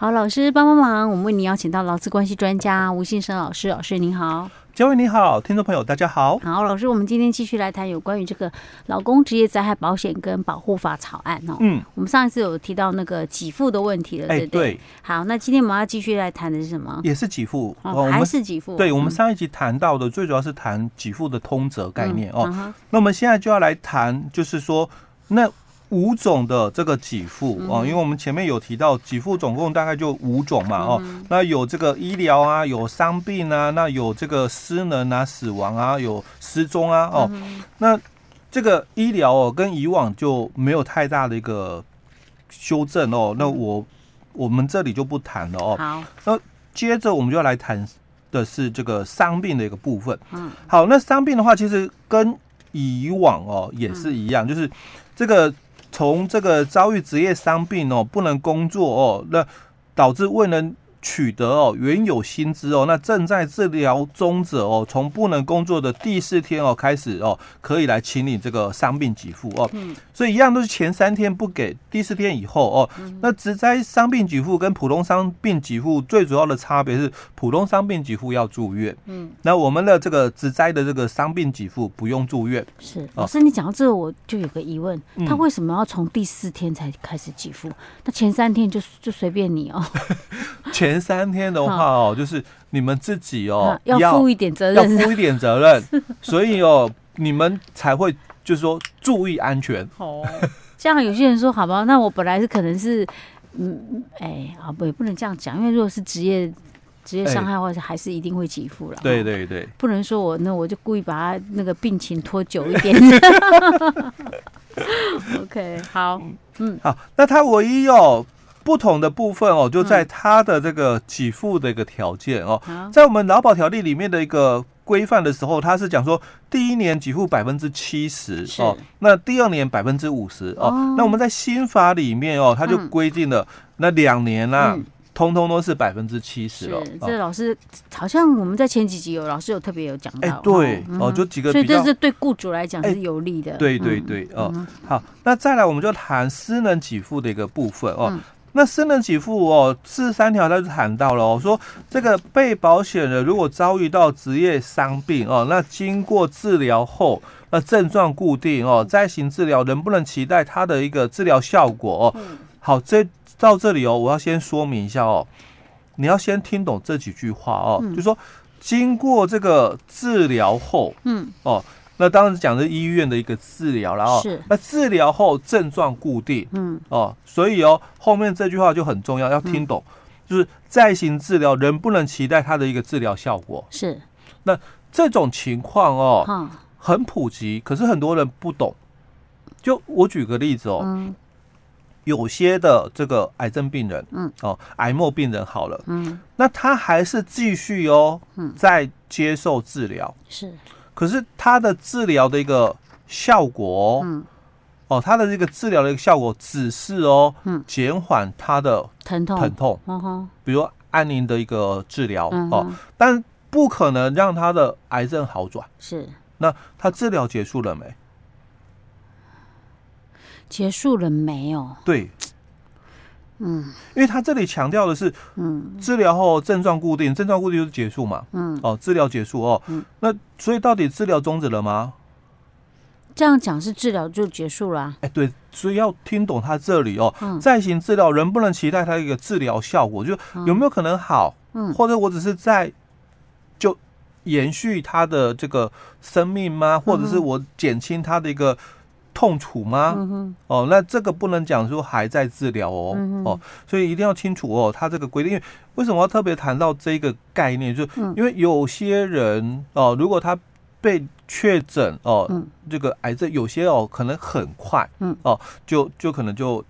好，老师帮帮忙，我们为您邀请到劳资关系专家吴信生老师，老师您好。嘉伟你好，听众朋友大家好。好，老师，我们今天继续来谈有关于这个劳工职业灾害保险跟保护法草案哦。嗯，我们上一次有提到那个给付的问题了，对不对？对。好，那今天我们要继续来谈的是什么？也是给付，哦，还是给付？对，我们上一集谈到的最主要是谈给付的通则概念哦。那我们现在就要来谈，就是说那。五种的这个给付哦，因为我们前面有提到给付总共大概就五种嘛哦，那有这个医疗啊，有伤病啊，那有这个失能啊、死亡啊，有失踪啊哦，那这个医疗哦跟以往就没有太大的一个修正哦，那我我们这里就不谈了哦。好，那接着我们就要来谈的是这个伤病的一个部分。嗯，好，那伤病的话，其实跟以往哦也是一样，就是这个。从这个遭遇职业伤病哦，不能工作哦，那导致未能。取得哦原有薪资哦，那正在治疗中者哦，从不能工作的第四天哦开始哦，可以来请领这个伤病给付哦。所以一样都是前三天不给，第四天以后哦。那职灾伤病给付跟普通伤病给付最主要的差别是，普通伤病给付要住院。嗯，那我们的这个职灾的这个伤病给付不用住院。是老师，你讲到这个我就有个疑问，他为什么要从第四天才开始给付？那前三天就就随便你哦。前三天的话哦，就是你们自己哦，要负一点责任，要负一点责任，所以哦，你们才会就是说注意安全。哦，这样有些人说，好吧，那我本来是可能是，嗯，哎，啊，不，也不能这样讲，因为如果是职业职业伤害的话，还是一定会给付了。对对对，不能说我那我就故意把他那个病情拖久一点。OK，好，嗯，好，那他唯一哦。不同的部分哦，就在他的这个给付的一个条件哦，在我们劳保条例里面的一个规范的时候，他是讲说第一年给付百分之七十哦，那第二年百分之五十哦，那我们在新法里面哦，它就规定了那两年啦，通通都是百分之七十了。这老师好像我们在前几集有老师有特别有讲到，哎，对哦，就几个，所以这是对雇主来讲是有利的。对对对哦，好，那再来我们就谈私人给付的一个部分哦。那生了几副哦，四十三条他就谈到了哦，说这个被保险人如果遭遇到职业伤病哦，那经过治疗后，那症状固定哦，再行治疗能不能期待他的一个治疗效果哦？好，这到这里哦，我要先说明一下哦，你要先听懂这几句话哦，就说经过这个治疗后，嗯，哦。那当时讲的是医院的一个治疗了哦，是。那治疗后症状固定，嗯哦，所以哦后面这句话就很重要，要听懂，就是再行治疗人不能期待它的一个治疗效果。是。那这种情况哦，很普及，可是很多人不懂。就我举个例子哦，有些的这个癌症病人，嗯哦，癌末病人好了，嗯，那他还是继续哦，嗯，在接受治疗。是。可是他的治疗的一个效果，嗯，哦，他的这个治疗的一个效果只是哦，嗯，减缓他的疼痛疼痛，嗯，比如安宁的一个治疗哦，但不可能让他的癌症好转。是，那他治疗结束了没？结束了没有？对。嗯，因为他这里强调的是，嗯，治疗后症状固定，症状固定就是结束嘛，嗯，哦，治疗结束哦，嗯，那所以到底治疗终止了吗？这样讲是治疗就结束了，啊，哎，对，所以要听懂他这里哦，嗯，再行治疗人不能期待他一个治疗效果，就有没有可能好，嗯，或者我只是在就延续他的这个生命吗？或者是我减轻他的一个。痛楚吗？嗯、哦，那这个不能讲说还在治疗哦，嗯、哦，所以一定要清楚哦，他这个规定，因为为什么要特别谈到这个概念？就因为有些人哦，如果他被确诊哦，嗯、这个癌症有些哦可能很快，嗯，哦，就就可能就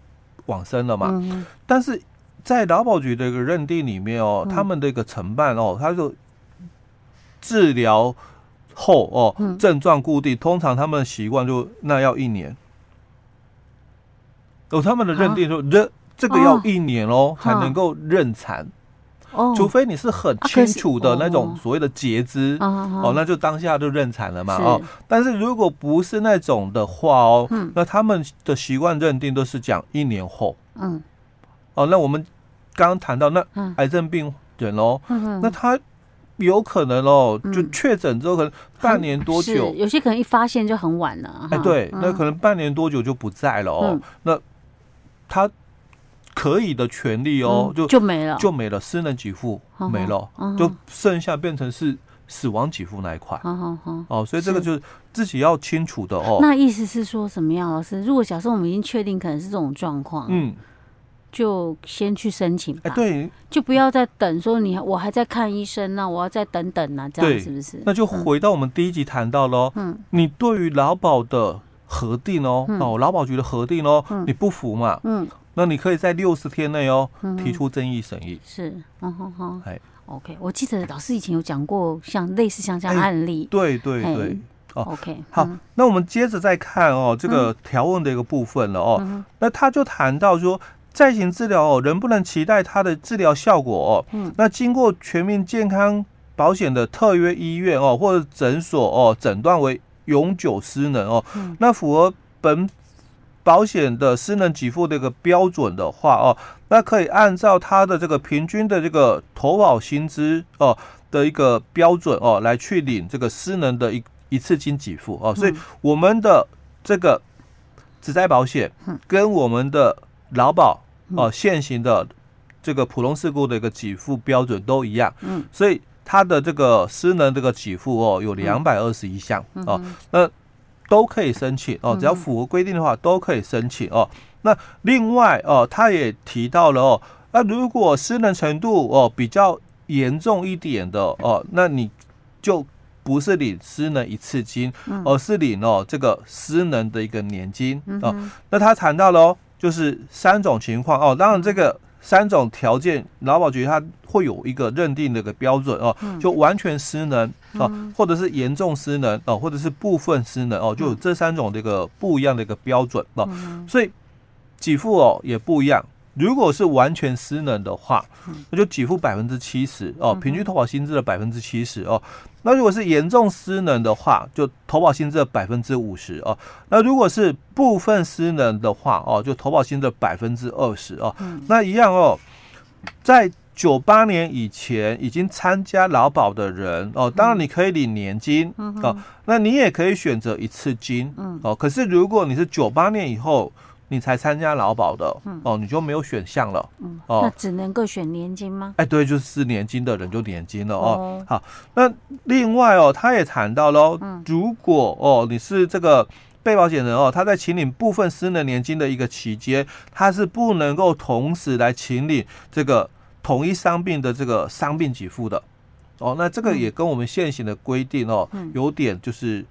往生了嘛。嗯、但是在劳保局的一个认定里面哦，嗯、他们的一个承办哦，他就治疗。后哦，症状固定，通常他们的习惯就那要一年。有他们的认定说，这这个要一年哦，才能够认残。哦，除非你是很清楚的那种所谓的截肢哦，那就当下就认残了嘛。哦，但是如果不是那种的话哦，那他们的习惯认定都是讲一年后。嗯，哦，那我们刚刚谈到那癌症病人哦，嗯、那他有可能哦，就确诊之后可能半年多久，有些可能一发现就很晚了。哎，对，那可能半年多久就不在了哦。那他可以的权利哦，就就没了，就没了，失能给付没了，就剩下变成是死亡给付那一块。哦，所以这个就是自己要清楚的哦。那意思是说什么样，老师？如果假设我们已经确定可能是这种状况，嗯。就先去申请吧，对，就不要再等，说你我还在看医生呢，我要再等等呢，这样是不是？那就回到我们第一集谈到喽，嗯，你对于劳保的核定哦，哦，劳保局的核定哦，你不服嘛，嗯，那你可以在六十天内哦提出争议审议，是，嗯哼哼，哎，OK，我记得老师以前有讲过像类似像这样案例，对对对，哦，OK，好，那我们接着再看哦这个条文的一个部分了哦，那他就谈到说。再行治疗哦，仍不能期待它的治疗效果哦。嗯，那经过全面健康保险的特约医院哦，或者诊所哦，诊断为永久失能哦。嗯，那符合本保险的失能给付的一个标准的话哦，那可以按照它的这个平均的这个投保薪资哦的一个标准哦，来去领这个失能的一一次性给付哦。所以我们的这个职灾保险跟我们的劳保。哦，现行的这个普通事故的一个给付标准都一样，嗯，所以它的这个失能这个给付哦，有两百二十一项哦，那都可以申请哦，只要符合规定的话都可以申请哦。那另外哦，他也提到了哦，那如果失能程度哦比较严重一点的哦，那你就不是领失能一次金，而是领哦这个失能的一个年金哦。那他谈到了哦。就是三种情况。哦，当然这个三种条件，劳保局它会有一个认定的一个标准哦，就完全失能哦，或者是严重失能哦，或者是部分失能哦，就有这三种这个不一样的一个标准哦，所以给付哦也不一样。如果是完全失能的话，那就给付百分之七十哦，平均投保薪资的百分之七十哦。那如果是严重失能的话，就投保薪资的百分之五十哦。那如果是部分失能的话哦，就投保薪资的百分之二十哦。那一样哦，在九八年以前已经参加劳保的人哦，当然你可以领年金哦，那你也可以选择一次金哦。可是如果你是九八年以后，你才参加劳保的，嗯、哦，你就没有选项了，嗯，哦，那只能够选年金吗？哎，对，就是年金的人就年金了哦。哦。好，那另外哦，他也谈到喽，嗯、如果哦你是这个被保险人哦，他在请领部分私人年金的一个期间，他是不能够同时来请领这个同一伤病的这个伤病给付的，哦，那这个也跟我们现行的规定哦，嗯、有点就是。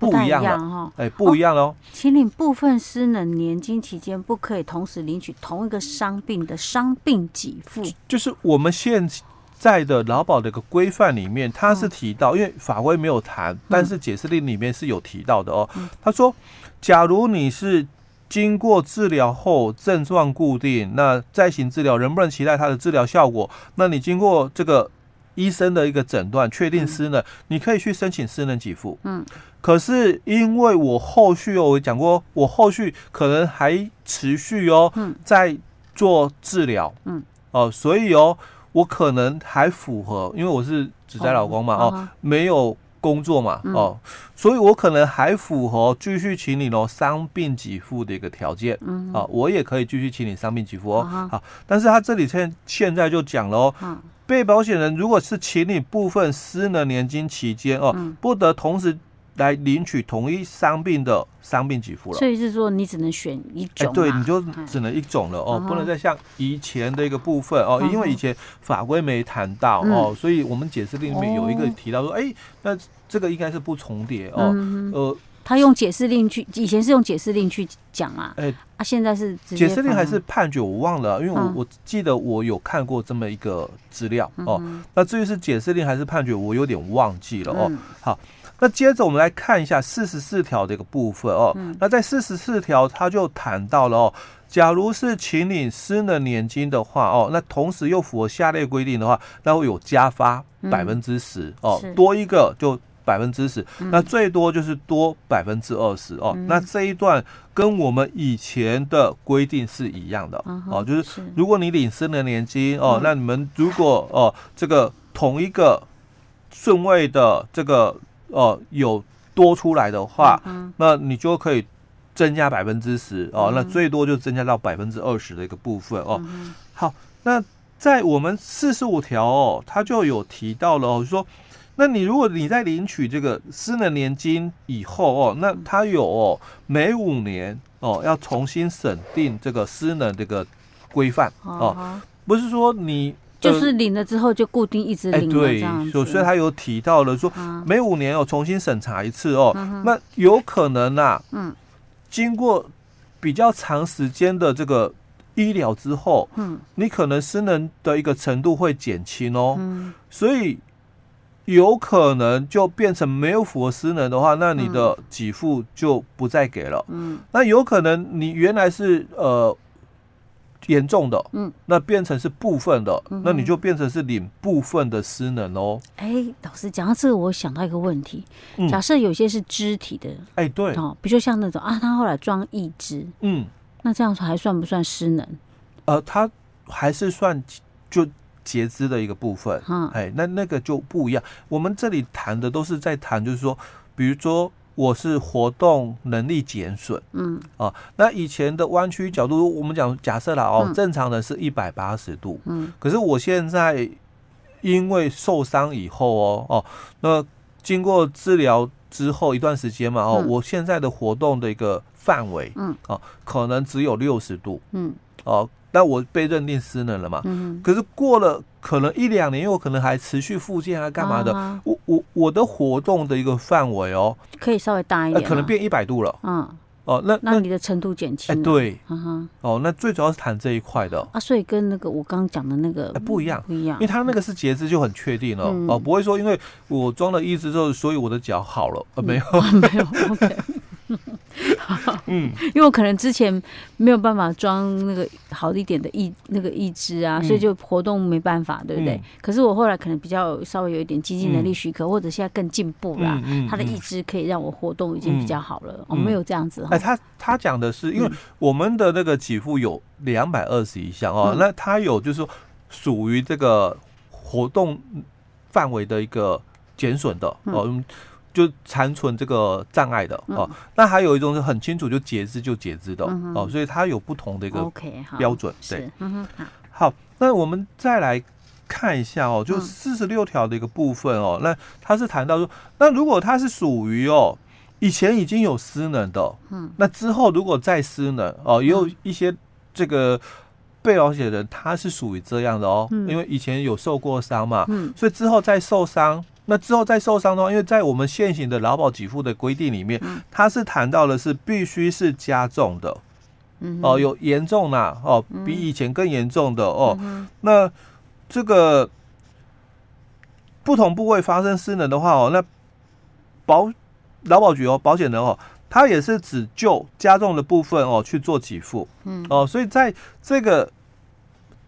不一样哈，哎，不一样喽。请领部分失能年金期间，不可以同时领取同一个伤病的伤病给付。就是我们现在的劳保的一个规范里面，它是提到，因为法规没有谈，但是解释令里面是有提到的哦。他说，假如你是经过治疗后症状固定，那再行治疗能不能期待它的治疗效果？那你经过这个。医生的一个诊断确定失能，你可以去申请失能给付。嗯，可是因为我后续哦，我讲过，我后续可能还持续哦，在做治疗。嗯，哦，所以哦，我可能还符合，因为我是只在老公嘛，哦，没有工作嘛，哦，所以我可能还符合继续请你哦伤病给付的一个条件。嗯，啊，我也可以继续请你伤病给付哦。好，但是他这里现现在就讲了哦。被保险人如果是请领部分失能年金期间哦，不得同时来领取同一伤病的伤病给付了。所以是说你只能选一种，哎，对，你就只能一种了哦，不能再像以前的一个部分哦，因为以前法规没谈到哦，所以我们解释令里面有一个提到说，哎，那这个应该是不重叠哦，呃。他用解释令去，以前是用解释令去讲啊？哎，啊，现在是解释令还是判决？我忘了，因为我我记得我有看过这么一个资料哦。那至于是解释令还是判决，我有点忘记了哦。好，那接着我们来看一下四十四条这个部分哦。那在四十四条，他就谈到了哦，假如是请领私人年金的话哦，那同时又符合下列规定的话，那会有加发百分之十哦，多一个就。百分之十，那最多就是多百分之二十哦。那这一段跟我们以前的规定是一样的、嗯、哦，就是如果你领私人年金哦，嗯、那你们如果哦这个同一个顺位的这个哦有多出来的话，嗯、那你就可以增加百分之十哦，那最多就增加到百分之二十的一个部分哦。嗯、好，那在我们四十五条哦，它就有提到了哦，说。那你如果你在领取这个私能年金以后哦，那它有哦每五年哦要重新审定这个私能这个规范哦，不是说你就是领了之后就固定一直领这样子。对，所以他有提到了说每五年哦重新审查一次哦，那有可能呐，嗯，经过比较长时间的这个医疗之后，嗯，你可能失能的一个程度会减轻哦，嗯，所以。有可能就变成没有符合失能的话，那你的给付就不再给了。嗯，那有可能你原来是呃严重的，嗯，那变成是部分的，嗯、那你就变成是领部分的失能哦。哎、欸，老师讲到这个，我想到一个问题，假设有些是肢体的，哎、欸，对，哦，比如说像那种啊，他后来装义肢，嗯，那这样说还算不算失能？呃，他还是算就。截肢的一个部分，嗯哎，那那个就不一样。我们这里谈的都是在谈，就是说，比如说我是活动能力减损，嗯，啊，那以前的弯曲角度，我们讲假设了，哦，正常的是一百八十度，嗯，可是我现在因为受伤以后哦，哦，那经过治疗之后一段时间嘛，哦，我现在的活动的一个范围，嗯，啊，可能只有六十度，嗯，哦。那我被认定失能了嘛？嗯，可是过了可能一两年，因为我可能还持续复健啊，干嘛的？啊、我我我的活动的一个范围哦，可以稍微大一点，可能变一百度了。嗯，哦，那那你的程度减轻？哎，对，嗯哼，哦，那最主要是谈这一块的啊，所以跟那个我刚刚讲的那个不一样，不一样，因为他那个是截肢就很确定了哦，不会说因为我装了义肢之后，所以我的脚好了，呃，没有，没有，OK。嗯，因为我可能之前没有办法装那个好一点的义那个义肢啊，所以就活动没办法，对不对？可是我后来可能比较稍微有一点经济能力许可，或者现在更进步了，他的义肢可以让我活动已经比较好了。我没有这样子。哎，他他讲的是，因为我们的那个给付有两百二十一项哦，那他有就是说属于这个活动范围的一个减损的哦。就残存这个障碍的哦，嗯、那还有一种是很清楚就截肢就截肢的、哦，所以它有不同的一个标准。Okay, 对，嗯、好，那我们再来看一下哦，就四十六条的一个部分哦，嗯、那它是谈到说，那如果它是属于哦以前已经有失能的，嗯，那之后如果再失能哦，也有一些这个被保险人他是属于这样的哦，嗯、因为以前有受过伤嘛，嗯，所以之后再受伤。那之后再受伤的话，因为在我们现行的劳保给付的规定里面，它是谈到的是必须是加重的，哦，有严重呐，哦，比以前更严重的哦。那这个不同部位发生失能的话哦，那保劳保局哦，保险人哦，他也是只就加重的部分哦去做给付，嗯，哦，所以在这个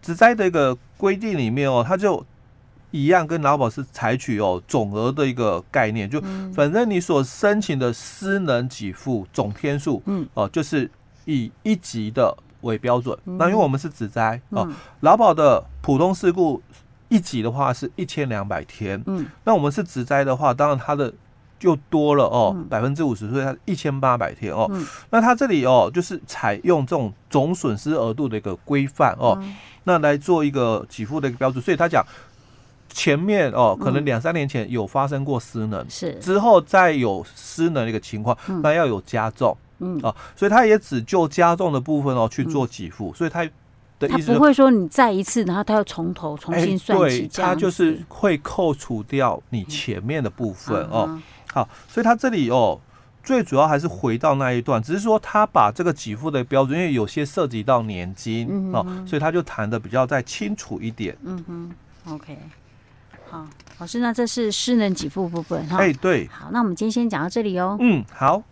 职灾的一个规定里面哦，他就。一样跟劳保是采取哦总额的一个概念，就反正你所申请的失能给付总天数，嗯哦，就是以一级的为标准。那因为我们是职灾哦，劳保的普通事故一级的话是一千两百天，嗯，那我们是职灾的话，当然它的就多了哦，百分之五十，所以它一千八百天哦。那它这里哦，就是采用这种总损失额度的一个规范哦，那来做一个给付的一个标准，所以他讲。前面哦，可能两三年前有发生过失能，是。之后再有失能的一个情况，那要有加重，嗯。啊，所以他也只就加重的部分哦去做给付，所以他的意思不会说你再一次，然后他要从头重新算起，他就是会扣除掉你前面的部分哦。好，所以他这里哦，最主要还是回到那一段，只是说他把这个给付的标准，因为有些涉及到年金哦，所以他就谈的比较再清楚一点。嗯哼，OK。好，老师，那这是失能给付部分哈。哎，对。好，那我们今天先讲到这里哦。嗯，好。